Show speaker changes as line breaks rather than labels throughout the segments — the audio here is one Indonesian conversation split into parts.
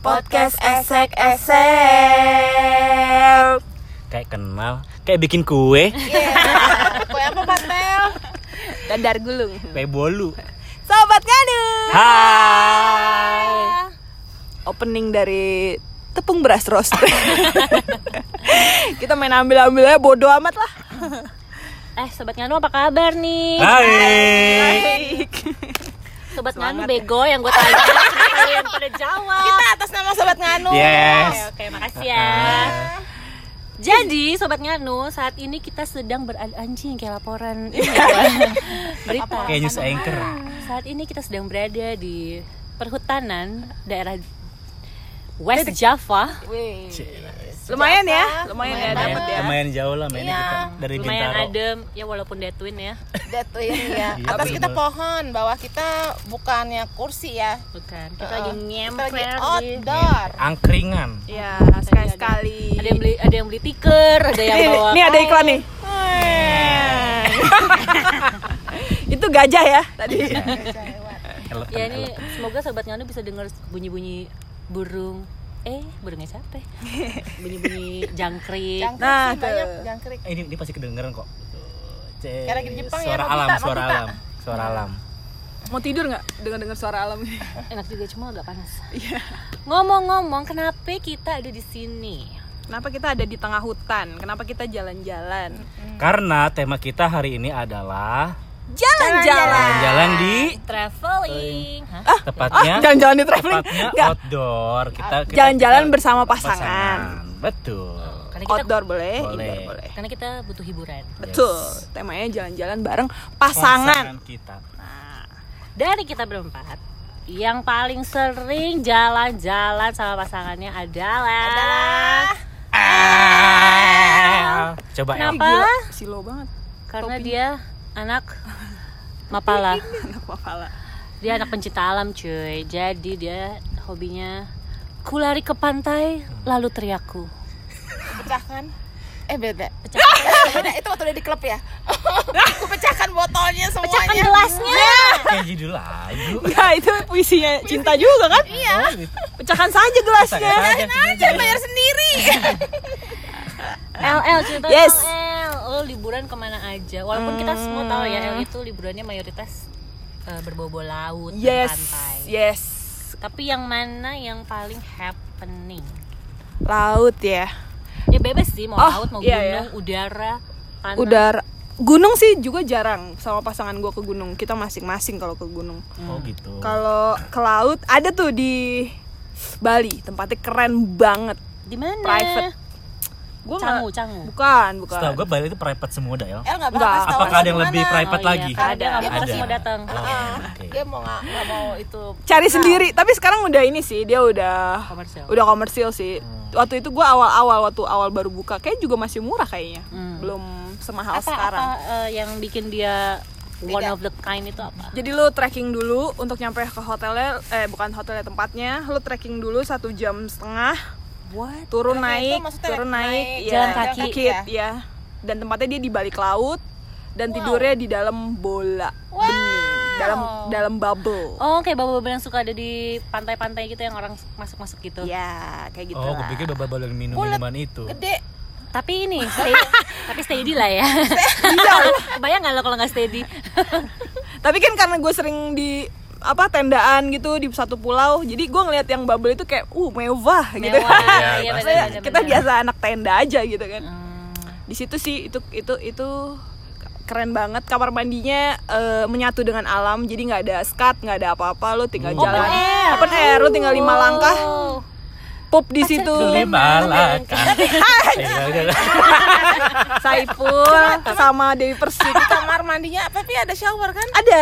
Podcast esek-esek.
Kayak kenal, kayak bikin kue,
Kue apa Patel?
Dadar gulung.
kue bolu.
Sobat Ngadu.
Hai.
Opening dari tepung beras roster. Kita main ambil-ambilnya bodo amat lah.
Eh, Sobat Nganu apa kabar nih?
Hai.
Baik.
Sobat Nganu bego yang gue tanya, kenapa kalian pada jawab?
Kita atas nama Sobat Nganu.
Yes.
Oke, oke, makasih ya. Jadi, Sobat Nganu, saat ini kita sedang berada anjing kayak laporan ini ya, berita.
Kayak news anchor.
Saat ini kita sedang berada di perhutanan daerah West Java.
Wih.
Lumayan ya, lumayan ya
Lumayan
dapat ya.
Lumayan jauh lah mainnya
Iya.
kita dari
Lumayan
Bintaro.
adem, ya walaupun detuin ya.
Datuin ya.
Iya,
Atas kita pohon, bawah kita bukannya kursi ya.
Bukan, kita
Heeh.
lagi
Kita
nyemper
lagi
di
outdoor.
Angkringan.
Ya, sekali-sekali.
ada yang beli ada yang beli tiker ada yang
Nih,
bawa
nih ada iklan nih. Itu gajah ya tadi.
Ya ini semoga sobat nganu bisa dengar bunyi bunyi burung eh burungnya siapa ya? bunyi bunyi jangkrik
Jangkrik
Nah,
sih banyak jangkrik.
Eh, ini, ini pasti kedengeran kok. Cek.
Lagi di Jepang ya,
suara
Nobita,
alam, suara alam, suara alam.
Mau tidur nggak dengar-dengar suara alam ini?
enak juga cuma agak panas ngomong-ngomong kenapa kita ada di sini
Kenapa kita ada di tengah hutan? Kenapa kita jalan-jalan?
Karena tema kita hari ini adalah
Jalan-jalan.
jalan-jalan di
traveling Hah?
tepatnya
Ah, jalan-jalan di traveling.
tepatnya
Nggak.
outdoor. Kita,
Jalan-jalan bersama pasangan.
Betul.
karena kita
Outdoor boleh,
Boleh.
indoor boleh.
karena kita butuh hiburan
Betul. Temanya jalan-jalan bareng pasangan.
kita.
dari kita berempat yang paling sering jalan-jalan sama pasangannya adalah,
Adalah
Ah. Coba El.
Kenapa?
Silo banget.
karena dia anak mapala
Anak kepala.
dia anak pencinta alam cuy jadi dia hobinya ku lari ke pantai lalu teriakku
pecahkan. Eh beda. beda itu waktu udah di klub ya. Aku pecahkan botolnya semuanya.
pecahkan gelasnya
Kayak judul lagu.
Ya itu puisinya cinta juga kan?
Iya.
Oh, gitu.
Pecahkan saja gelasnya.
Pecahkan saja.
Aja bayar sendiri.
LL cerita
Yes.
Lo liburan ke mana aja walaupun kita semua tahu ya L itu liburannya mayoritas eh, berbau-bau laut dan
Yes.
pantai
Yes.
tapi yang mana yang paling happening
Laut ya.
ya bebas sih mau
Oh,
laut mau
iya,
gunung udara tanah
Udara Gunung sih juga jarang sama pasangan gue ke gunung. Kita masing-masing kalau ke gunung.
Oh gitu.
Kalau ke laut ada tuh di Bali. Tempatnya keren banget.
di mana
Private. Gua
cangu
nggak-
cangu
Bukan, bukan.
Setahu gue Bali itu private semua dah ya.
El nggak
Enggak.
bakal
Apakah ada yang lebih private
Oh, iya,
lagi?
ada nggak
Ada.
apa semua datang
Oh,
Ah,
oke.
Dia mau nggak nggak mau itu.
Cari sendiri. Tapi sekarang udah ini sih. Dia udah
komersial
udah komersil sih. Waktu itu gua awal-awal waktu awal baru buka kayak juga masih murah kayaknya.
Hmm.
Belum semahal
apa
sekarang.
apa eh, yang bikin dia one of the kind itu apa
Jadi lu trekking dulu untuk nyampe ke hotelnya, eh bukan hotelnya tempatnya, lu trekking dulu satu jam setengah,
what
turun
itu
naik, turun
naik
naik, ya,
jalan kaki.
bukit, ya. Dan tempatnya dia di balik laut dan tidurnya di dalam bola bening, dalam dalam bubble.
Oh, kayak bubble yang suka ada di pantai-pantai gitu yang orang masuk-masuk gitu.
Ya, kayak gitu
Oh, pikir babal yang minum
Bulat.
minuman itu.
Gede.
Tapi ini stay, tapi steady lah ya. Bayang nggak lo kalau nggak steady?
Tapi kan karena gue sering di apa tendaan gitu di satu pulau, jadi gue ngeliat yang bubble itu kayak uh mewah gitu.
Mewah,
Iya,
iya
pasti.
benar benar.
kita
benar.
biasa anak tenda aja gitu kan.
Hmm.
di situ sih itu itu itu keren banget kamar mandinya eh, menyatu dengan alam jadi nggak ada skat nggak ada apa-apa lo tinggal
Open
jalan
air.
open air lo tinggal lima langkah
Oh.
pup di situ.
Iya,
Saiful sama Dewi Persik
Di kamar mandinya tapi ada shower kan?
ada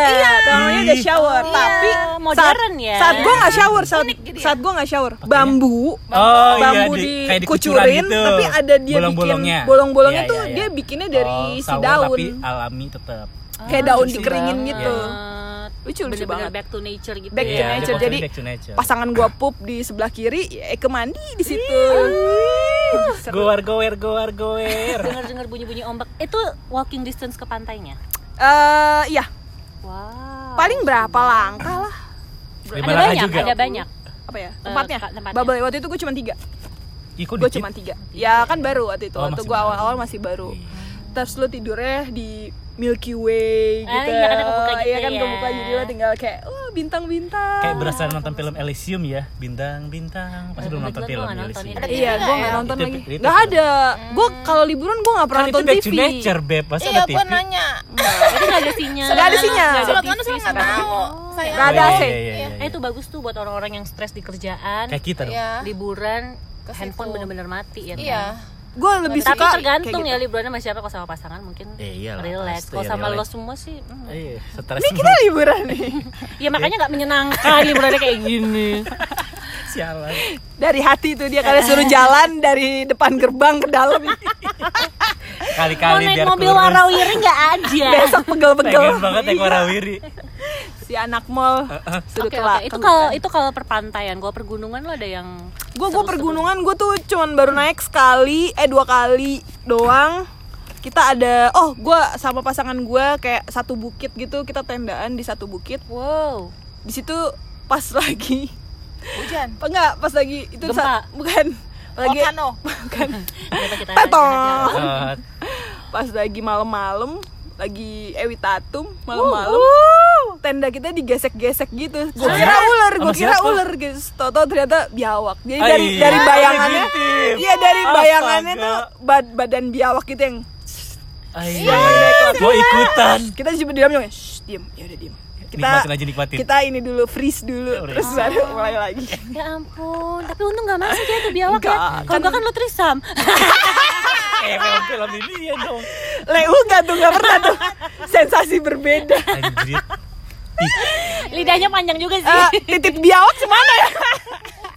namanya ada shower
Iya,
tapi
modern
saat,
ya.
saat gue nggak shower saat,
gitu ya?
saat gue nggak shower bambu
Oh iya,
bambu
di, kayak
dikucurin
gitu.
tapi ada dia
bolong-bolongnya.
bikin bolong-bolongnya
Iya,
tuh
iya, iya.
dia bikinnya dari
Oh,
si daun
Tapi alami tetap.
kayak
Ah,
daun dikeringin gitu
Iya.
Lucu lucu
Bener-bener
banget
back to nature gitu.
Back to
Iya,
nature.
dia
Jadi,
back to nature.
pasangan gua pup di sebelah kiri ya ke mandi di situ Seru.
Gower gower gower gower.
Dengar-dengar bunyi-bunyi ombak. Itu walking distance ke pantainya.
Eh, iya
Wow.
paling berapa langkah lah
ada banyak,
juga.
ada banyak.
apa ya
Eh,
tempatnya,
ka- tempatnya.
bubble waktu itu gue cuma tiga gue cuma tiga ya kan baru waktu itu
Oh,
waktu gue awal-awal masih baru
Iya.
terus lu tidurnya di Milky Way
Ah,
gitu
iya kan kebuka gitu
Iya kan
ya.
kebuka jadi lo tinggal kayak oh bintang-bintang
Kayak berasa nonton film Elysium ya, bintang-bintang. Pasti belum nonton film
gua nggak nonton
Elysium.
itu.
Ada
Iya,
TV
gue
nggak
nggak
ya?
nonton
Itu-
lagi.
itu
Gak
film.
ada. Gue kalau liburan gue nggak pernah
Kan itu
nonton
back to
TV.
nature, Beb. Pasti
Iya,
ada
gue
TV.
nanya.
Jadi nggak ada sinyal.
Nggak ada sinyal.
TV
mana saya nggak
sama
tahu. Saya
Nggak ada AC.
iya, iya, iya,
Eh itu bagus tuh buat orang-orang yang stres di kerjaan.
Kayak kita dong.
Iya.
Liburan handphone bener-bener mati ya. kan?
Iya.
Gue lebih
Tapi
suka
tergantung ya
gitu.
liburannya sama siapa kalau sama pasangan mungkin
Eh, iyalah,
relax. Kalau sama
relax.
lo semua sih hmm.
Iya, stres
Ini kita liburan nih.
Ya makanya nggak menyenangkan liburannya kayak gini.
sialan.
Dari hati tuh dia kalian suruh jalan dari depan gerbang ke dalam.
Mau
Kali-kali
naik
biar
mobil
kurus.
warawiri nggak ada.
Besok pegel-pegel.
Pengen banget naik warawiri.
Si anak mall sudah telat.
oke itu kalau itu kalau perpantaian, kalau pergunungan lo ada yang
gue gue pergunungan gue tuh cuman baru naik sekali eh dua kali doang kita ada oh gue sama pasangan gue kayak satu bukit gitu kita tendaan di satu bukit
wow
di situ pas lagi
Hujan.
apa enggak pas lagi itu
Gempa.
sa- bukan lagi
Volcano.
bukan Tetong. pas lagi malam-malam lagi ewitatum malam-malam tenda kita digesek-gesek gitu gue kira ular gue kira
siapa?
ular guys toto ternyata biawak jadi dari
iya.
dari bayangannya iya dari bayangannya
Astaga.
tuh bad- badan biawak gitu yang
Ay,
Iya.
Gua ikutan.
kita cuma diam Shh, diam ya udah diam kita
Nikmatin aja nikmatin.
kita ini dulu freeze dulu
Freeze.
terus baru mulai lagi
Ya ampun, tapi untung gak masuk ya tuh biawak
Enggak,
ya. Kalau enggak kan lo trisam.
Eh, film-film ini ya dong.
Leu nggak tuh nggak pernah tuh sensasi berbeda
Anjir.
Lidahnya panjang juga sih.
Eh, titip biawak ke mana ya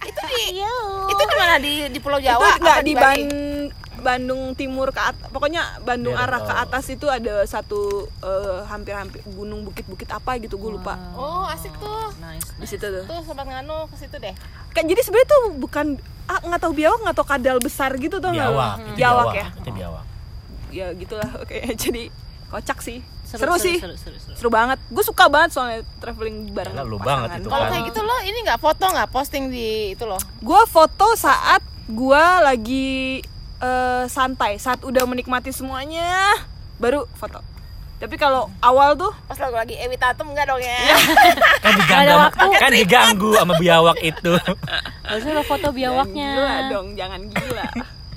Itu di
Iya.
itu di mana di di Pulau
itu
Jawa?
nggak
apa
di? Ban- Bandung Timur ke atas pokoknya Bandung
Daerah,
arah ke
oh.
atas itu ada satu eh, hampir-hampir gunung bukit-bukit apa gitu gue lupa
Oh, asik tuh.
Nice.
di situ tuh
Tuh sobat nganu ke situ deh.
kan jadi sebenarnya tuh bukan ah, nggak tahu biawak nggak tahu kadal besar gitu tuh nggak
Biawak, itu
biawak
biawak
ya
Itu biawak.
Ya gitulah oke jadi kocak sih seru,
Seru,
sih
Seru, seru, seru.
seru banget gue suka banget soalnya traveling bareng
Yalah, lu
pasangan.
banget itu.
Kalau
kan.
kayak gitu lo ini nggak foto nggak posting di itu loh.
gue foto saat gue lagi eh, santai saat udah menikmati semuanya baru foto tapi kalau awal tuh
Pas lo lagi ewitatum enggak dong ya?
Kan diganggu,
Ada
sama-
waktu.
kan diganggu sama biawak itu.
Harusnya lo foto biawaknya.
Jangan gila dong jangan gila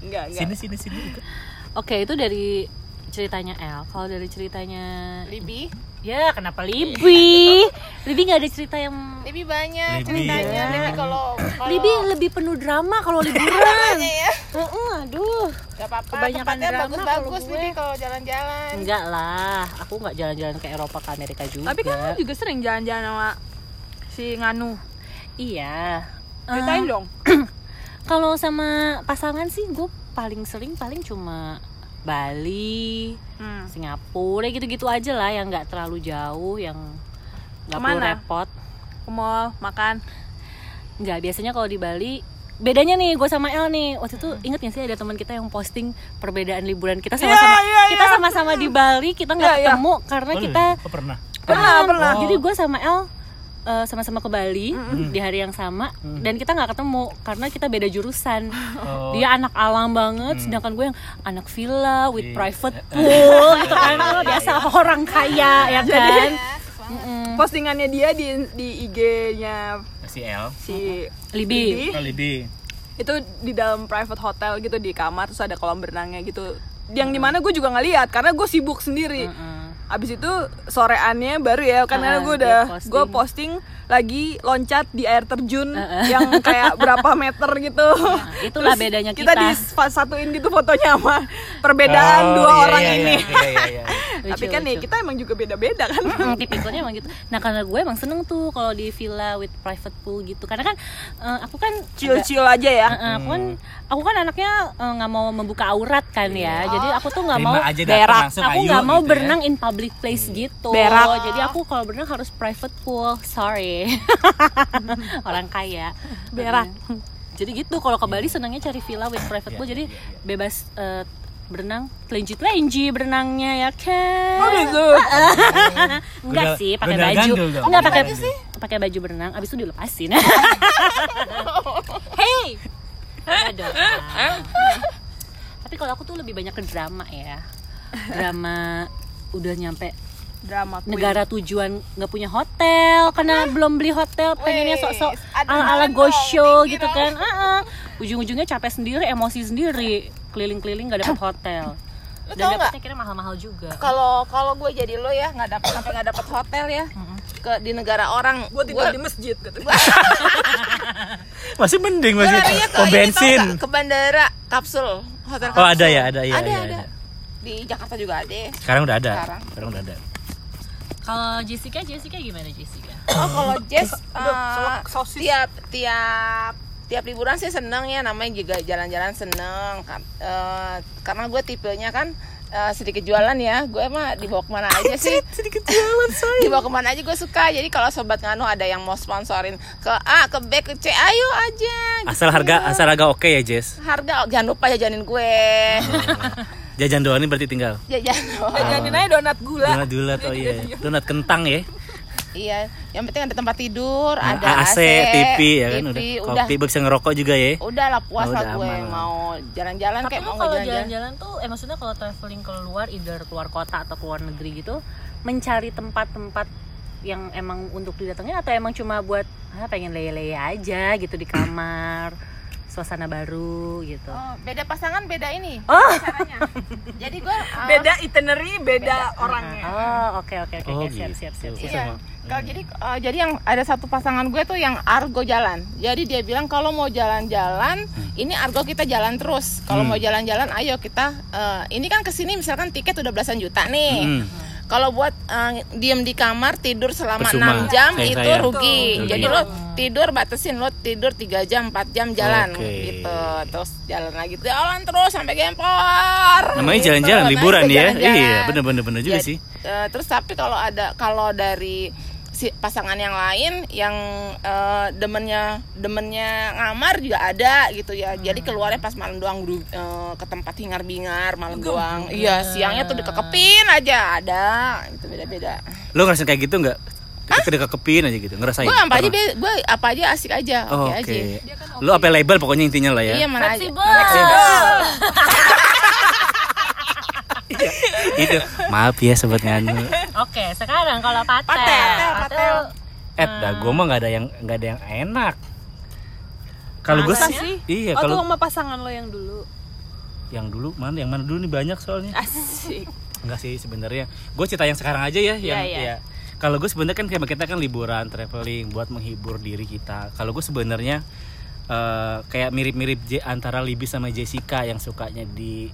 enggak enggak
Sini sini sini.
Oke, itu dari ceritanya El. Kalau dari ceritanya
Libi,
Ya, kenapa Libi? Libi nggak ada cerita yang
Libi banyak
Libi.
ceritanya. Libi kalau kalau
Libi lebih penuh drama kalau liburan.
Ya.
Heeh, aduh.
Gak apa-apa.
Kebanyakan
Tempatnya
drama
bagus-bagus
kalau gue.
Libi kalau jalan-jalan.
Enggak lah, aku nggak jalan-jalan ke Eropa ke Amerika juga.
tapi kan juga sering jalan-jalan sama si Nganu
Iya.
ceritain
Eh,
dong
Kalau sama pasangan sih gue paling sering paling cuma Bali,
hmm.
Singapura gitu-gitu aja lah yang nggak terlalu jauh yang nggak perlu repot.
ke mall makan
Nggak biasanya kalau di Bali bedanya nih gue sama El nih waktu itu inget gak sih ada teman kita yang posting perbedaan liburan kita sama-sama
Iya, iya,
kita
iya.
sama-sama di Bali kita nggak
Iya, iya.
ketemu karena
Oh,
kita
oh, pernah.
Pernah,
Ah,
pernah.
jadi gue sama El eh, sama-sama ke Bali di hari yang sama dan kita nggak ketemu karena kita beda jurusan
Oh.
dia anak alam banget sedangkan gue yang anak villa with
Iya.
private pool gitu kan Oh, biasa orang kaya ya kan Mm-mm.
postingannya dia di di IG-nya
Si L.
si
Libi.
Libi.
Oh, Libi.
itu di dalam private hotel gitu di kamar terus ada kolam berenangnya gitu yang di mana gue juga nggak lihat karena gue sibuk sendiri
Mm-mm.
Abis itu soreannya baru ya karena
Ah,
gue udah
posting.
gue posting lagi loncat di air terjun yang kayak berapa meter gitu
itulah
Terus
bedanya
kita
kita.
disatuin gitu fotonya sama perbedaan
Oh,
dua
iya,
orang
iya,
ini
Iya, iya, iya.
tapi
Lucu,
kan ya
lucu.
kita emang juga beda-beda kan
Mm, tipikalnya emang gitu. Nah karena gue emang seneng tuh kalau di villa with private pool gitu. Karena kan eh, aku kan
chill-chill aja ya
eh, aku kan aku kan anaknya eh, nggak mau membuka aurat kan ya. Jadi aku tuh nggak mau
berak.
aku nggak mau
gitu ya.
berenang in public place gitu.
Berak.
Jadi aku kalau berenang harus private pool. Sorry. Orang kaya.
Berak.
Jadi gitu kalau ke Bali senangnya cari villa with private
Iya,
pool. Jadi
iya, iya.
bebas eh, berenang telinci telinci berenangnya ya kan
Oh gitu.
enggak sih pakai baju enggak pakai
gandul.
pakai baju berenang abis itu dilepasin hey dong. tapi kalau aku tuh lebih banyak ke drama ya drama udah nyampe
Drama queen.
negara tujuan nggak punya hotel karena belum beli hotel pengennya sok-sok
ada
ala ala
dong,
go show
pinggir
gitu kan ah. ujung-ujungnya capek sendiri emosi sendiri keliling-keliling nggak dapet hotel
Lu
dan dapetnya kira mahal-mahal juga
Kalau kalau gue jadi lo ya nggak dapat sampai nggak dapat hotel ya ke di negara orang.
Gue tinggal di masjid katanya.
Masih mending masih
ke tau
bensin.
nggak? ke bandara kapsul hotel kapsul.
Oh ada ya, ada ya,
ada,
ya,
ada.
ada.
Di Jakarta juga ada.
Sekarang udah ada.
Sekarang.
Sekarang udah ada.
Kalau Jessica Jessica gimana Jessica?
Oh kalau Jess
sosis.
tiap tiap tiap liburan sih seneng ya. Namanya juga jalan-jalan seneng. Kan Eh, karena gue tipenya kan eh, sedikit jualan ya. Gue mah dibawa ke mana aja sih.
Sedikit jalan saya.
dibawa ke mana aja gue suka. Jadi kalau sobat nganu ada yang mau sponsorin ke A ke B ke C ayo aja.
Asal harga asal harga oke ya, Jess.
harga jangan lupa jajanin gue
Jajan doang ini berarti tinggal.
jajan doang.
Jajanin aja donat gula.
Donat donat oh iya. Donat kentang ya.
iya yang penting ada tempat tidur
Nah,
ada
AC, TV ya kan udah.
TV, udah
Kopi bisa ngerokok juga ya.
udah lah puas
Oh,
lah gue
aman
mau jalan-jalan kayak mau
kalau
jalan-jalan
tuh eh maksudnya kalau traveling keluar either keluar kota atau keluar negeri gitu mencari tempat-tempat yang emang untuk didatengin atau emang cuma buat ah, pengen leye-leye aja gitu di kamar suasana baru gitu
Oh, beda pasangan beda ini
Oh.
caranya. Jadi gue uh,
Beda itinerary, beda orangnya.
oh oke oke oke
Oh,
oke. siap
gitu.
siap siap siap
Iya. Kalau jadi uh, jadi yang ada satu pasangan gue tuh yang argo jalan. Jadi dia bilang kalau mau jalan-jalan, ini argo kita jalan terus. Kalau
Hmm.
mau jalan-jalan, ayo kita. uh, ini kan ke sini misalkan tiket udah belasan juta nih.
Hmm.
Kalau buat uh, diem di kamar tidur selama
Percuma.
6 jam
Sayang,
itu
sayang.
rugi. Jadi lo tidur batasin lo tidur 3 jam 4 jam jalan
Oke.
gitu. Terus jalan lagi jalan terus sampai gempor.
Namanya
Gitu.
jalan-jalan liburan ya.
jalan-jalan.
Iya, bener-bener bener juga
Jadi,
sih.
eh, terus tapi kalau ada kalau dari si pasangan yang lain yang eh, demennya demennya ngamar juga ada gitu ya. Jadi keluarnya pas malam doang eh, ke tempat hingar-bingar malam doang. Iya, siangnya tuh dikekepin aja ada. Itu beda-beda.
Lo ngerasain kayak gitu nggak? Ketika kepin aja gitu, ngerasain.
Gue apa aja gue apa aja asik aja,
Oh,
oke
Oke.
aja.
Lo apa label pokoknya intinya lah ya.
Iya mana aja.
Itu. Maaf ya sobat nganu.
Oke sekarang kalau patel
Patel, patel.
Eh, dah gue mah nggak ada yang nggak ada yang enak. Kalau gue sih,
sih?
iya
oh
kalau
sama pasangan lo yang dulu.
yang dulu mana yang mana dulu nih banyak soalnya.
Asik.
Enggak sih sebenarnya. Gue cerita yang sekarang aja ya, yang
iya.
ya. Kalau gue sebenarnya kan kayak kita kan liburan, traveling buat menghibur diri kita. Kalau gue sebenarnya eh, kayak mirip-mirip J- antara Libby sama Jessica yang sukanya di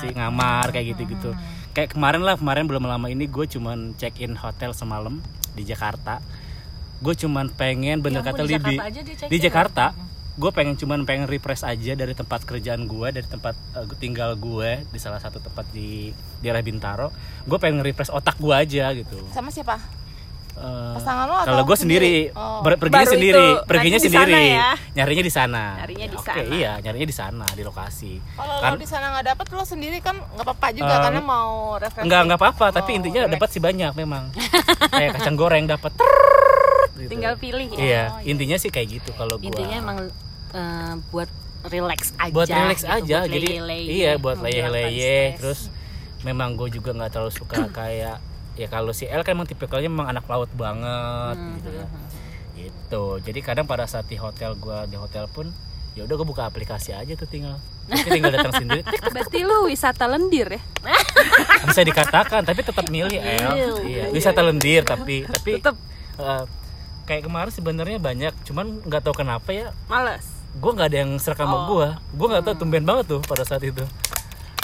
sih ngamar kayak gitu-gitu. Kayak kemarin lah, kemarin belum lama ini gue cuman check in hotel semalam di Jakarta. Gue cuman pengen bener
Ya
kata
di
Libby
Jakarta
di. Jakarta gue pengen cuman pengen refresh aja dari tempat kerjaan gue dari tempat gua tinggal gue di salah satu tempat di daerah Bintaro gue pengen refresh otak gue aja gitu
Sama siapa?
Eh,
Pasangan lo atau
kalau gue sendiri,
sendiri? Oh.
perginya
Baru
sendiri
itu,
perginya sendiri
ya?
nyarinya di sana
Nyarinya di
Oke,
sana.
iya nyarinya di sana di lokasi
Kalau
Kan-
lo di sana nggak dapet lo sendiri kan nggak apa-apa juga
Eh,
karena mau refreshing.
Enggak, enggak apa-apa, tapi
Oh,
intinya dapat sih banyak memang. kayak kacang goreng dapat. gitu.
Tinggal pilih ya.
Iya, intinya sih kayak gitu kalau gua.
intinya emang eh, buat relax aja
buat relax
gitu,
aja
buat
jadi
leye-leye,
iya buat leye-leye terus memang gue juga nggak terlalu suka kayak ya kalau si El kan emang tipikalnya memang anak laut banget
Hmm,
gitu ya. gitu. Jadi kadang pada saat di hotel gue di hotel pun ya udah gue buka aplikasi aja tuh tinggal. Nanti tinggal datang sendiri.
Berarti lu wisata lendir ya?
bisa dikatakan tapi tetap milih El iya wisata lendir tapi tapi
Tetep.
eh, kayak kemarin sebenarnya banyak cuman nggak tahu kenapa ya.
Males.
gue nggak ada yang serak sama
Oh.
gue gue nggak tahu tumben banget tuh pada saat itu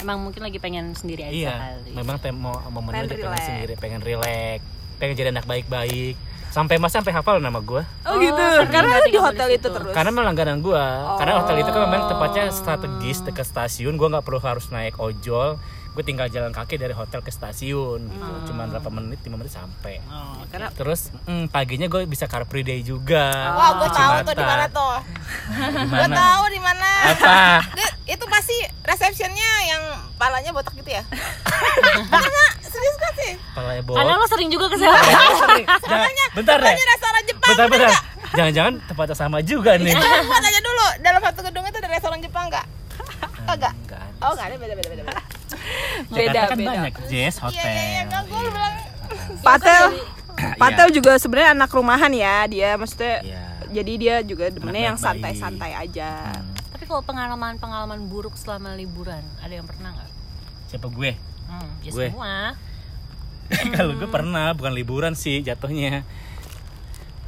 emang mungkin lagi pengen sendiri aja
Iya,
kali
memang tem mau momennya
Pengen
pengen sendiri, pengen relax, pengen jadi anak baik-baik. Sampai mas sampai hafal nama gue,
Oh, gitu.
sering
Karena di hotel itu terus.
karena memang langganan gue. Karena hotel itu kan memang tempatnya
Oh.
strategis dekat stasiun. Gue nggak perlu harus naik ojol. Gue tinggal jalan kaki dari hotel ke stasiun. Gitu.
Hmm.
Cuman berapa menit, 5 menit sampai.
Oh, karena
Terus mm, paginya gue bisa car free day juga.
Wah, gue
Di
tahu tuh di mana tuh. Gue tahu di mana.
Apa?
Itu pasti resepsionnya yang palanya botak gitu ya karena serius kan sih
Palanya bot.
Karena lo sering juga ke sana.
Jangan, bentar deh.
Restoran Jepang
Bentar, bentar.
nggak?
Jangan-jangan tempatnya sama juga nih.
Coba gua tanya dulu dalam satu gedung itu ada restoran Jepang nggak Enggak.
Enggak
oh nggak ada beda beda beda
Jakarta kan
beda.
banyak Jazz
iya
Hotel.
iya iya nggak gue bilang
Patel
Iya.
Patel juga sebenarnya anak rumahan ya dia maksudnya
Iya.
jadi dia juga demennya yang santai-santai aja
Hmm.
Tapi kalau pengalaman-pengalaman buruk selama liburan, ada yang pernah nggak?
Siapa gue?
Hmm, ya
Gue.
semua.
Kalau gue pernah, bukan liburan sih jatuhnya.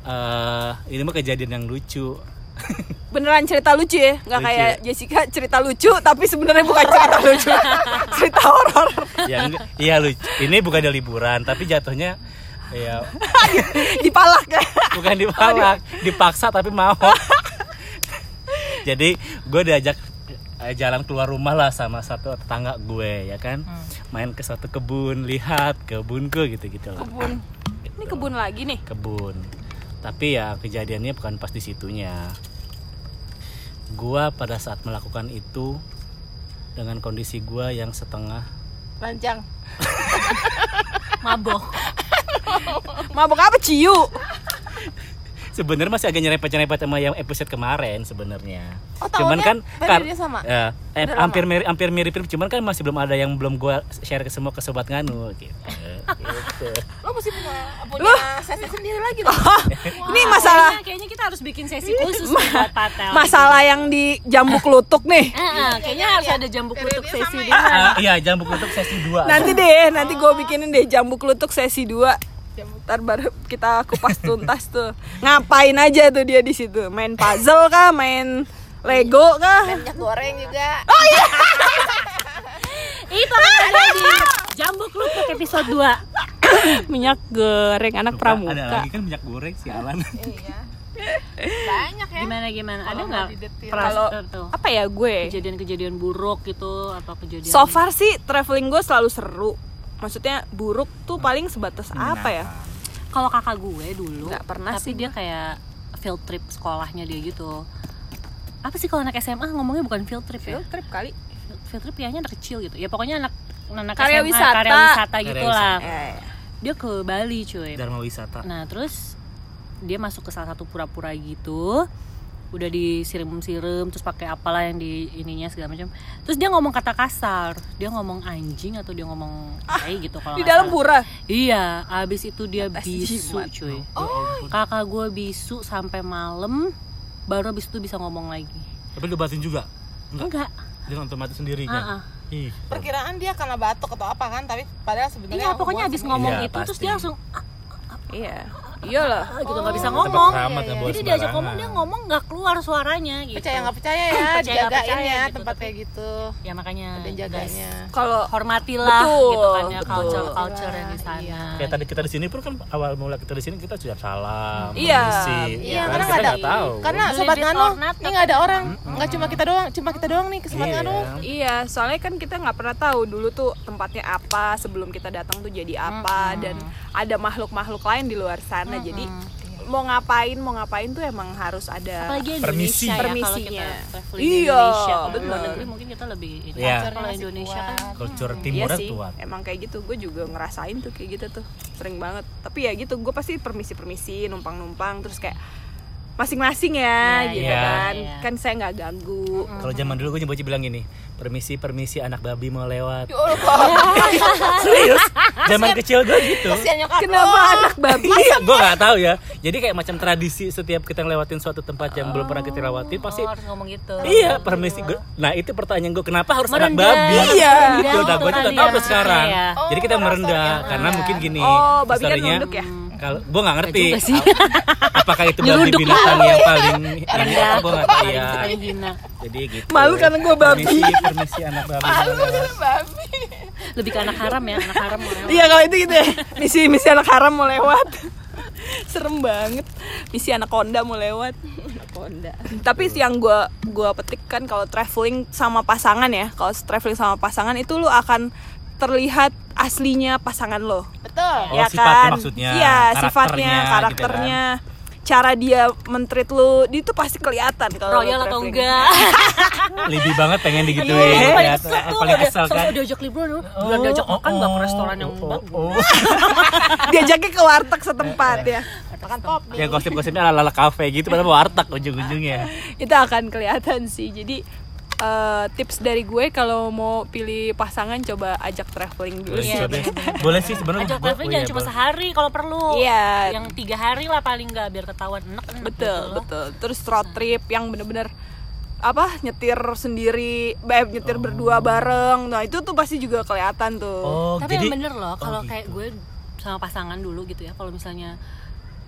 eh ini mah kejadian yang lucu.
beneran cerita lucu ya? Nggak
Lucu.
kayak
ya?
Jessica cerita lucu tapi sebenarnya bukan cerita lucu. Cerita horor.
Ya iya lucu. Ini bukan di liburan, tapi jatuhnya ya.
Dipalak ya?
Bukan dipalak, dipaksa tapi mau. Jadi gue diajak eh, jalan keluar rumah lah sama satu tetangga gue ya kan, main ke satu kebun, lihat kebunku gitu gitu lah.
kebun. Ini kebun lagi nih?
Kebun. Tapi ya kejadiannya bukan pas di situnya gua pada saat melakukan itu dengan kondisi gua yang setengah.
Lancang
Mabok.
mabok apa ciu
sebenarnya masih agak nyerempet-nyerempet sama yang episode kemarin sebenarnya
Oh,
cuman kan
periodenya sama?
ya, eh, hampir mirip hampir mirip cuman kan masih belum ada yang belum gua share ke semua ke sobat nganu gitu, gitu.
lo mesti punya punya sesi sendiri lagi dong
ini masalah
Kayaknya, kayaknya kita harus bikin sesi khusus nih buat Patel.
masalah yang di jambu klutuk nih
Eh, eh, kayaknya harus ada jambu klutuk
Periodenya
sesi
sama
di
ya?
mana.
Ah, iya jangan buku untuk sesi 2
nanti deh nanti gue bikinin deh jambu klutuk sesi 2 ntar baru kita kupas tuntas tuh. Ngapain aja tuh dia di situ? Main puzzle kah? Main lego kah?
Minyak goreng juga.
Itu akan ada di jambu klutuk episode 2.
minyak goreng anak
ada
pramuka.
lagi kan minyak goreng sialan
iya. Banyak ya.
Gimana gimana? Ada
Kalau
nggak.
Kalau-
tuh?
apa ya gue?
Kejadian-kejadian buruk gitu atau kejadian
so far sih traveling gue selalu seru. Maksudnya buruk tuh paling sebatas apa ya
kalau kakak gue dulu
Nggak pernah
tapi
sih.
dia kayak field trip sekolahnya dia gitu. Apa sih kalau anak SMA ngomongnya bukan field trip ya?
Field trip kali.
Field, trip kayaknya anak kecil gitu. Ya pokoknya anak anak
Karya
SMA,
wisata.
karya wisata gitu
Karya
lah
eh,
dia ke Bali cuy.
Dharma Wisata.
Nah terus dia masuk ke salah satu pura-pura gitu udah disirim-sirim terus pakai apalah yang di ininya segala macam. Terus dia ngomong kata kasar. Dia ngomong anjing atau dia ngomong kayak gitu kalau
di dalam pura
Iya, abis itu dia
Tes
bisu
jimat.
cuy. Kakak gue bisu sampai malam, baru abis itu bisa ngomong lagi.
tapi lu batin juga?
Enggak.
dia nonton mati sendiri
Ah, ah.
kan Ih,
perkiraan dia karena batuk atau apa kan tapi padahal sebenarnya
Iya, pokoknya abis ngomong
Iya,
itu terus
pasti.
dia langsung ah,
iya iyalah
ah, gitu nggak bisa
Tempat
ngomong.
keramat nggak boleh
Jadi diajak ngomong dia ngomong nggak keluar suaranya gitu.
percaya nggak percaya ya
Percaya nggak
dijagain
percaya
ya
gitu,
tempat kayak gitu
Ya makanya guys,
jaganya
kalau
hormatilah
Betul,
gitu kan ya
betul.
culture culture yang di sana.
Iya.
Kayak tadi kita di sini pun kan awal mula kita di sini kita sudah salam,
Iya.
permisi,
Iya,
kan?
karena nggak ada-
tahu.
karena
Beli
sobat nganu ini nggak ada orang nggak cuma kita doang cuma kita doang nih ke sobat
Iya.
nganu
Iya, soalnya kan kita nggak pernah tahu dulu tuh tempatnya apa sebelum kita datang tuh jadi apa dan ada makhluk-makhluk lain di luar sana. Jadi mau ngapain mau ngapain tuh emang harus ada
Apalagi
Permisi.
Indonesia ya kalau
Permisinya.
kita
Iya,
Indonesia. Kalau di luar negeri mungkin kita lebih ini.
Iya.
Kalau Indonesia kan.
Kultur
Iya
timurnya
sih,
kuat.
emang kayak gitu. Gue juga ngerasain tuh kayak gitu tuh, sering banget. Tapi ya gitu, gue pasti permisi-permisi, numpang-numpang, terus kayak masing-masing ya,
Iya,
gitu
iya.
kan.
Iya.
Kan saya nggak ganggu.
Kalau zaman dulu gue nyebut bilang gini, permisi permisi anak babi mau lewat.
Ya Allah,
Serius? Zaman kecil gue gitu.
Kenapa
lo.
anak babi?
Iya, gue nggak tahu ya. Jadi kayak macam tradisi setiap kita ngelewatin suatu tempat yang belum pernah kita lewatin pasti.
Oh, harus ngomong gitu.
Iya, permisi. Gua- Nah itu pertanyaan gue, kenapa harus anak
Merendah.
babi?
Iya.
Gue udah gue
tuh
tahu sekarang.
ya.
Oh,
Jadi kita
merasa
merendah
ya.
karena mungkin gini.
Oh, babi kan nunduk ya?
Kalau gue nggak ngerti. Apakah itu babi binatang yang paling ini?
Rendah.
Gue nggak tahu ya. Jadi gitu.
Malu karena gua babi.
Permisi, permisi anak babi. mau lewat.
babi
Lebih ke anak haram ya, anak haram mau lewat.
Iya kalau itu gitu ya. Misi misi anak haram mau lewat. Serem banget. Misi anak konda mau lewat.
konda
Tapi yang gua gua petik kan kalau traveling sama pasangan ya. Kalau traveling sama pasangan itu lu akan terlihat aslinya pasangan lo.
Betul
Oh,
ya
sifatnya
kan?
maksudnya,
Iya,
karakternya
sifatnya,
gitu kan.
karakternya. cara dia mentreat lu itu pasti kelihatan kalau lu
royal atau enggak.
Lebih banget pengen
Iya,
digituin
paling
ya,
kesel. tuh
paling kesel kan.
diajak liburan lu bilang diajak makan nggak ke restoran yang
oh,
bagus.
oh, oh.
diajaknya ke warteg setempat ya.
Makan pop nih.
Yang gosip-gosipnya ala ala kafe gitu padahal mau warteg ujung-ujungnya.
Itu akan kelihatan sih. Jadi eh, tips dari gue kalau mau pilih pasangan coba ajak traveling dulu.
Boleh
sih
sih boleh. sih sebenarnya
ajak traveling
oh
jangan
iya,
cuma
boleh.
sehari kalau perlu.
Iya.
yang tiga hari lah paling nggak biar ketahuan enak enak
betul
gitu
betul. Terus road trip yang bener-bener apa nyetir sendiri eh, nyetir berdua bareng. Nah itu tuh pasti juga kelihatan tuh.
Oh
tapi
jadi
yang bener loh kalau
gitu.
kayak gue sama pasangan dulu gitu ya. Kalau misalnya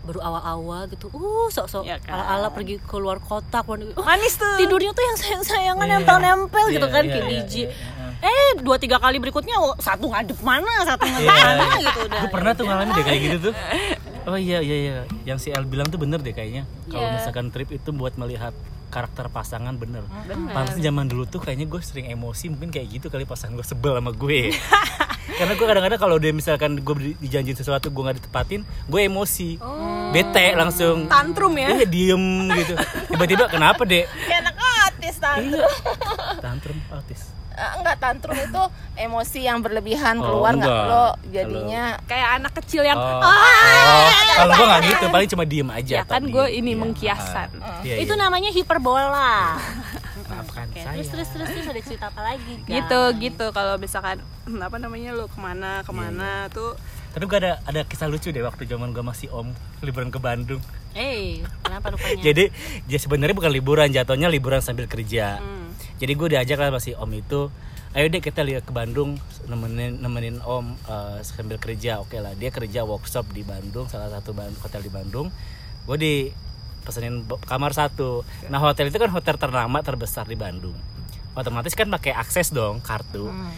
baru awal-awal gitu uh sok-sok
Ya kan.
ala-ala pergi keluar kota keluar. Uh,
manis tuh
tidurnya tuh yang sayang-sayangan
Iya.
nempel-nempel gitu
Iya,
kan
iya,
kayak
iya,
biji
iya, iya.
eh dua tiga kali berikutnya oh, satu ngadep mana satu ngadep
Iya.
mana gitu udah
gue pernah tuh ngalamin deh kayak gitu tuh oh iya iya iya yang si El bilang tuh bener deh kayaknya kalau
Iya.
misalkan trip itu buat melihat karakter pasangan bener
Bener.
Pantes zaman dulu tuh kayaknya gue sering emosi mungkin kayak gitu kali pasangan gue sebel sama gue karena gue kadang-kadang kalau dia misalkan gue di- dijanjin sesuatu gue nggak ditepatin gue emosi. Bete langsung.
Tantrum ya?
Iya diem gitu. Tiba-tiba kenapa dek?
Kayak anak autis tantrum.
Iya. tantrum autis.
Eh, enggak tantrum itu emosi yang berlebihan
Oh,
keluar nggak?
enggak.
lo jadinya
kayak anak kecil yang
oh,
ah!
Oh. kalau gue nggak gitu paling cuma diem aja
ya kan gue ini
Iya.
mengkiasan
Ah, iya,
itu
iya.
namanya hiperbola
maafkan
Oke,
saya
terus terus terus terus ada cerita apa lagi guys?
gitu gitu kalau misalkan apa namanya lu ke mana ke mana tuh
Tapi gue ada ada kisah lucu deh waktu zaman gue masih om liburan ke Bandung.
eh kenapa rupanya
Jadi ya sebenarnya bukan liburan, jatuhnya liburan sambil kerja.
Hmm.
Jadi gue diajak lah masih om itu, ayo deh kita lihat ke Bandung nemenin nemenin om eh, sambil kerja. Oke lah, dia kerja workshop di Bandung, salah satu hotel di Bandung. Gue di pesenin kamar satu. Nah hotel itu kan hotel ternama terbesar di Bandung. Otomatis kan pakai akses dong kartu.
Hmm.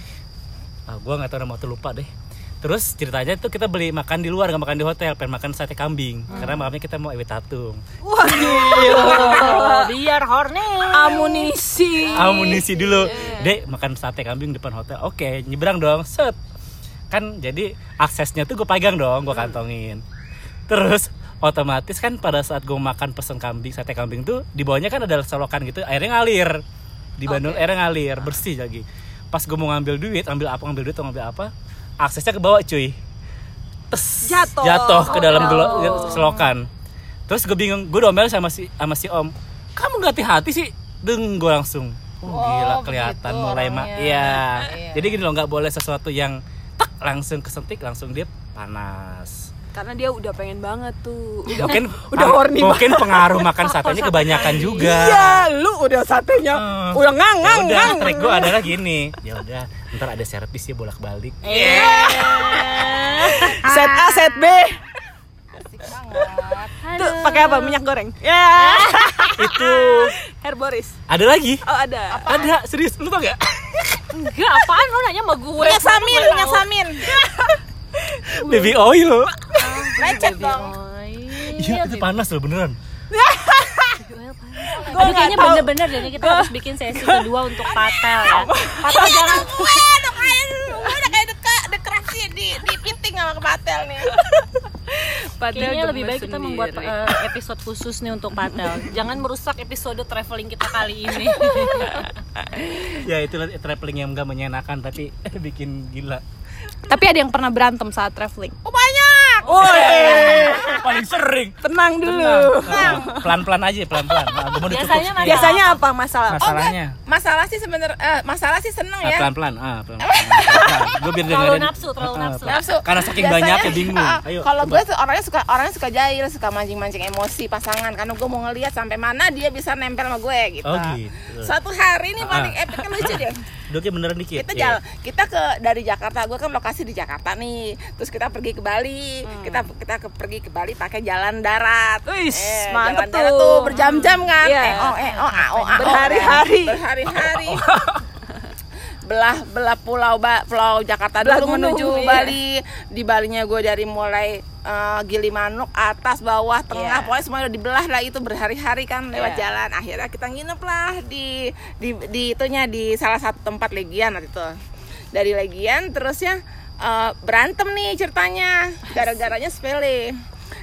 Ah, gua nggak tahu nama tuh lupa deh. Terus ceritanya tuh kita beli makan di luar nggak makan di hotel, pengen makan sate kambing karena malamnya kita mau ewe tatung.
Oh, biar horny
amunisi
Amunisi dulu, dek makan sate kambing depan hotel. Oke, nyebrang dong, set. Kan jadi aksesnya tuh gue pegang dong, gue kantongin. Terus otomatis kan pada saat gue makan pesen kambing sate kambing tuh di bawahnya kan ada selokan gitu, airnya ngalir. Di Bandung airnya ngalir, bersih lagi. Pas gue mau ngambil duit, ambil apa ngambil duit atau ngambil apa, aksesnya ke bawah cuy. Tes,
Jatuh.
jatuh ke
Oh,
dalam
no.
gelo- selokan. Terus gue bingung, gue domel sama si sama si Om. Kamu nggak hati-hati sih? Deng, gue langsung. Oh,
Oh,
gila kelihatan mulai mak. Iya.
Iya.
Jadi gini loh, nggak boleh sesuatu yang tak langsung kesentik langsung dia panas.
Karena dia udah pengen banget tuh. Udah
Mungkin
udah
ah,
horny
mungkin pengaruh makan satenya kebanyakan juga.
iya lu udah satenya
Hmm.
udah ngang
Ya
ngang
udah,
ngang.
trik gue adalah gini. Ya udah, ntar ada servis ya bolak-balik.
set A set B.
Asik banget.
Tuh pakai apa? Minyak goreng? Ya
Itu.
Hair Boris.
Ada lagi.
oh ada.
Ada, serius lu tau gak?
enggak apaan? Lo nanya sama gue.
Minyak samin minyak samin.
Baby oil.
Lecet dong
Iya, itu panas loh beneran.
Aduh kayaknya bener-bener jadi kita harus bikin sesi kedua untuk patel ya. Patel jangan
gue udah kayak gue udah kayak deka dekrasi di di piting sama kepatel nih
Kayaknya lebih baik kita
sendiri.
membuat eh, episode khusus nih untuk patel. Jangan merusak episode traveling kita kali ini.
Ya itulah traveling yang gak menyenangkan tapi bikin gila.
tapi ada yang pernah berantem saat traveling
oh banyak
Paling sering.
tenang dulu
Pelan-pelan aja, pelan-pelan. Nah,
Biasanya
biasanya apa masalah
masalahnya.
masalah sih sebenernya eh, masalah sih seneng
Ah,
ya
pelan-pelan. Ah, pelan-pelan. Gue biar
Terlalu nafsu, terlalu
Ah,
nafsu.
Karena saking
Biasanya,
banyaknya bingung.
ah,
Ayo.
kalau gue tuh orangnya suka orangnya suka jahil suka mancing mancing emosi pasangan karena gue mau ngelihat sampai mana dia bisa nempel sama gue gitu
Oh, gitu.
suatu hari ini paling epic kan lucu deh
Doknya beneran dikit.
kita jalan kita ke dari Jakarta gue kan lokasi di Jakarta nih terus kita pergi ke Bali
Hmm.
kita kita ke, pergi ke Bali pakai jalan darat
Wis,
eh,
mantep
jalan darat
tuh.
tuh berjam-jam kan
Iya.
eh oh eh oh ah, oh, ah, oh,
Berhari-hari.
berhari-hari belah belah pulau ba, pulau Jakarta
Belah
dulu
gunung,
menuju
iya.
Bali di Balinya gue dari mulai eh, Gilimanuk atas bawah tengah
Iya.
pokoknya semua udah dibelah lah itu berhari-hari kan lewat
Iya.
jalan akhirnya kita nginep lah di di di itunya di salah satu tempat legian waktu itu dari legian terusnya eh, berantem nih ceritanya gara-garanya sepele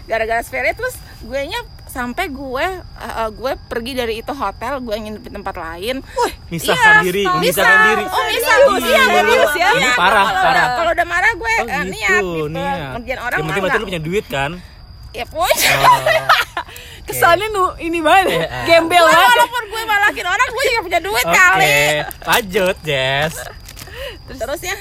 gara-gara sepele terus gue nya sampai gue uh, gue pergi dari itu hotel gue nginep di tempat lain
Misahkan
Iya,
diri,
bisa.
memisahkan diri.
Oh, bisa.
Iya,
serius ya?
Ini
Iya,
parah,
kalau
parah.
udah- kalau udah marah gue
Oh
eh,
gitu,
niat gitu
niat.
ngerjain orang
penting
mah
berarti lu punya duit kan?
ya punya
Oh,
Kesannya nu ini banget.
Iya.
Gembel
Gue
banget.
walaupun gue malakin orang gue juga punya duit
Oke,
kali
lanjut Jess.
terusnya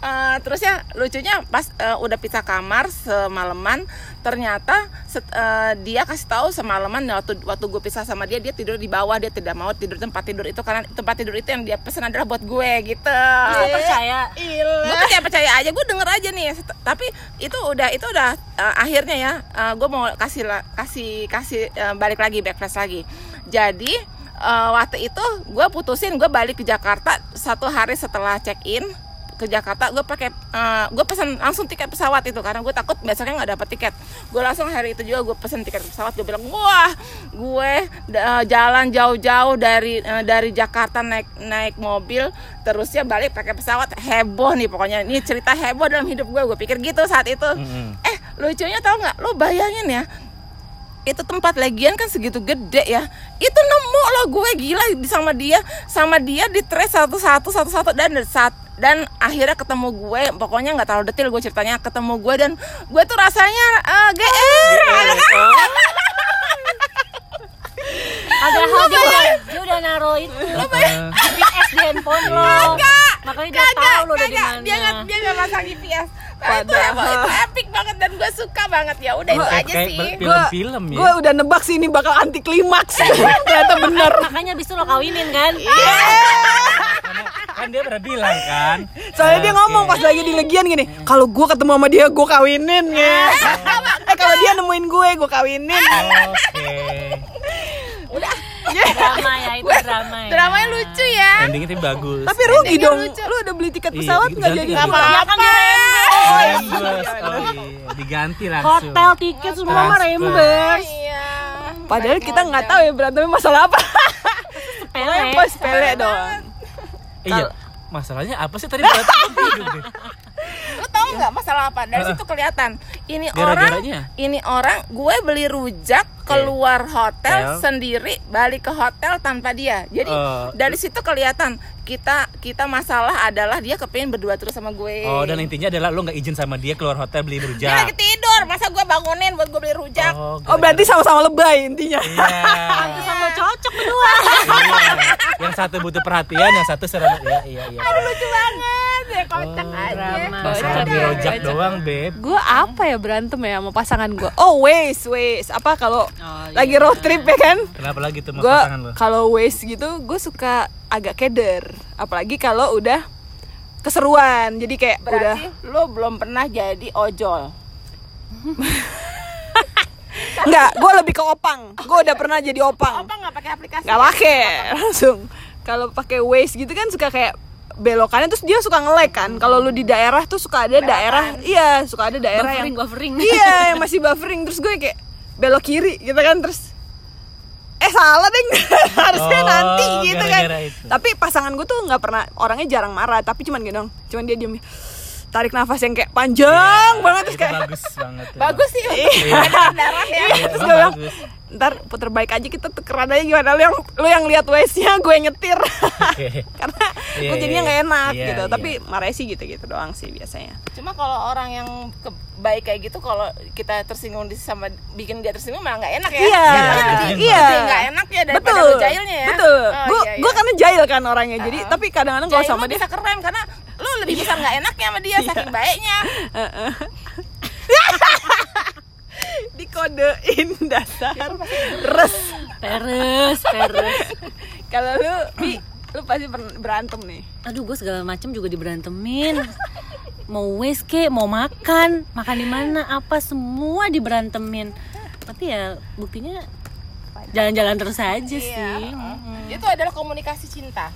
eh, terusnya lucunya pas eh, udah pisah kamar semalaman ternyata set- eh, dia kasih tahu semalaman waktu waktu gue pisah sama dia dia tidur di bawah dia tidak mau tidur tempat tidur itu karena tempat tidur itu yang dia pesan adalah buat gue gitu.
Gue percaya.
gue percaya percaya aja gue denger aja nih. Set- tapi itu udah itu udah eh, akhirnya ya gue mau kasih kasih kasih eh, balik lagi backflash lagi. Jadi eh, waktu itu gue putusin gue balik ke Jakarta satu hari setelah check in ke Jakarta gue pakai gue pesan langsung tiket pesawat itu karena gue takut besoknya nggak dapat tiket. Gue langsung hari itu juga gue pesan tiket pesawat gue bilang wah gue da- jalan jauh-jauh dari eh, dari Jakarta naik naik mobil terusnya balik pakai pesawat. Heboh nih pokoknya ini cerita heboh dalam hidup gue gue pikir gitu saat itu.
Mm-mm.
eh lucunya tau nggak? Lo bayangin ya itu tempat legian kan segitu gede ya. Itu nemu lo gue gila sama dia sama dia di trace satu satu satu satu dan saat dan akhirnya ketemu gue pokoknya nggak terlalu detail gue ceritanya ketemu gue dan gue tuh rasanya eh, GR
Padahal dia udah, dia. Udah naruh itu. GPS di handphone lo Makanya dia tahu lo
kagak.
mana
dia nggak dia nggak pasang GPS Nah, itu, heboh, itu epic banget dan gue suka banget. Ya udah itu aja
Kayak
sih.
ber- film-film ya.
Gue udah nebak sih ini bakal anti klimaks. Ternyata bener.
Makanya abis itu lo kawinin kan?
Karena kan dia pernah bilang kan.
Soalnya dia ngomong pas lagi di legian gini, kalau gue ketemu sama dia gue kawinin ya. eh kalau dia nemuin gue gue kawinin.
Oke.
Drama ya itu drama ya
dramanya lucu ya
Endingnya tapi bagus.
Tapi rugi
Endingnya
dong.
lucu.
Lu udah beli tiket
Iya,
pesawat nggak jadi?
nggak?
Nggak
Ya kan di
Reimburse. Oh iya, diganti langsung.
Hotel, tiket semua mah
iya
Padahal kita nggak tahu ya berantemnya masalah apa.
Sepele
sepele doang.
Iya. Masalahnya apa sih tadi deh.
Tahu nggak masalah apa? Dari situ kelihatan. Ini
Gara-garanya?
orang, ini orang, gue beli rujak keluar hotel
Hotel.
sendiri, balik ke hotel tanpa dia. Jadi
Oh.
dari situ kelihatan kita kita masalah adalah dia kepingin berdua terus sama gue.
Oh dan intinya adalah lo nggak izin sama dia keluar hotel beli
dia
rujak.
lagi tidur, masa gue bangunin buat gue beli rujak?
Oh,
Oh berarti sama-sama lebay intinya.
Iya.
Sama cocok berdua
Iya. Yang satu butuh perhatian, yang satu seram. Iya, iya, iya.
Aduh lucu banget, ya kocak aja.
drama.
Masalah rujak doang, Beb.
Gue apa ya berantem ya sama pasangan gue? Oh waste waste. Apa kalau
Oh, iya.
lagi road trip ya kan?
Kenapa lagi tuh sama
Gue
pasangan lo?
kalau waste gitu gue suka agak keder. Apalagi kalau udah keseruan. Jadi kayak udah
Berarti lu belum pernah jadi ojol.
Enggak, gue lebih ke opang. Gue udah pernah jadi opang.
Apa nggak pakai aplikasi?
Gak pakai langsung. Kalau pakai waste gitu kan suka kayak belokannya terus dia suka ngelek kan. Kalau lu di daerah tuh suka ada daerah, iya suka ada daerah
Buffering,
yang
buffering
iya yang masih buffering. Terus gue kayak belok kiri gitu kan terus eh salah deh harusnya
Oh,
nanti gitu kan.
gara-gara itu.
tapi pasangan gue tuh nggak pernah orangnya jarang marah tapi cuman gitu dong cuman dia diem tarik nafas yang kayak panjang banget terus kayak
bagus banget. tuh.
Bagus sih.
Iya.
Darah ya.
Iya,
terus
emang
gue bilang
bagus.
ntar puter balik aja kita tukeran aja gimana lu yang lu yang lihat waste nya gue yang nyetir
Oke.
karena
Iya,
gue jadinya
iya,
nggak enak
iya,
gitu
iya.
tapi marahnya sih gitu gitu doang sih biasanya
Cuma kalau orang yang ke- baik kayak gitu kalau kita tersinggung di sama bikin dia tersinggung malah nggak enak ya.
Iya,
jadi,
iya.
nggak enak ya daripada
betul
jahilnya ya.
betul
Oh,
gue
iya, iya.
gue karena jahil kan orangnya jadi
Uh-uh.
tapi kadang-kadang kalau sama dia
bisa keren karena lu lebih bisa nggak enaknya sama dia saking baiknya.
dikodein dasar res.
Peres, peres.
Kalau lu Bi, lu pasti ber- berantem nih.
Aduh gue segala macam juga diberantemin. Mau waste ke, mau makan. Makan di mana, apa semua diberantemin. Tapi ya buktinya jalan-jalan terus aja sih.
Iya.
Mm-mm.
Itu adalah komunikasi cinta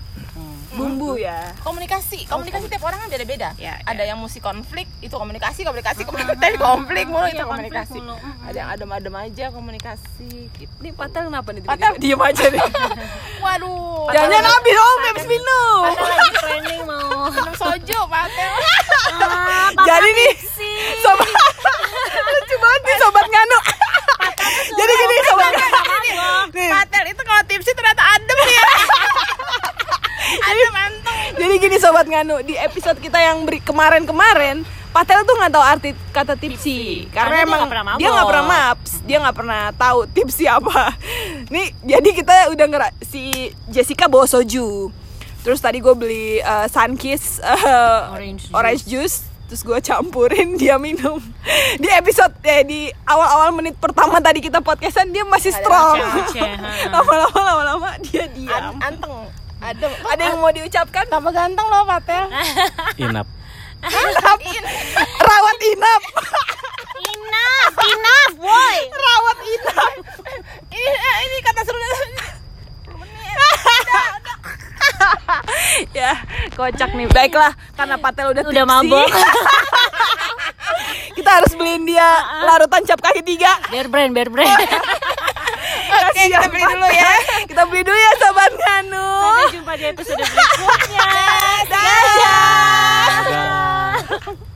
bumbu ya?
Komunikasi. Oh, komunikasi tiap orang kan beda beda
ya, ya,
ada yang musik konflik itu komunikasi komunikasi komunikasi. Dari konflik mulu
iya, itu
komunikasi. ada yang adem adem aja komunikasi gitu.
Ini patel kenapa nih
patel
diem aja nih.
Waduh.
Jangan nabi om habis oh,
minum lagi training mau.
Minum soju
ah, patel.
Jadi nih sobat lucu banget nih sobat nganu jadi gini sobat nganu Patel itu kalau tipsi ternyata adem ya sobat nganu di episode kita yang beri kemarin-kemarin Patel tuh nggak tahu arti kata tipsi.
Karena
karena,
dia
emang dia nggak pernah maps dia nggak pernah tahu tipsi apa. Nih jadi kita udah ngera si Jessica bawa soju. Terus tadi gue beli uh, Sunkiss uh,
Orange
orange juice terus gue campurin dia minum. Di episode eh di awal-awal menit pertama tadi kita podcastan dia masih strong. lama-lama lama-lama dia
An-
diam
anteng ada
ada yang mau diucapkan?
Tambah ganteng loh Patel
Inap.
rawat inap.
Enough enough boy
rawat inap.
Ini eh, ini kata seru.
Ya kocak nih. Baiklah karena Patel udah
udah mabok.
Kita harus beliin dia larutan cap kaki tiga.
Bear brand bear brand
oke kita beli dulu ya. Kita beli dulu ya sobat nganu.
Sampai jumpa di episode berikutnya.
Dadah.
Dah.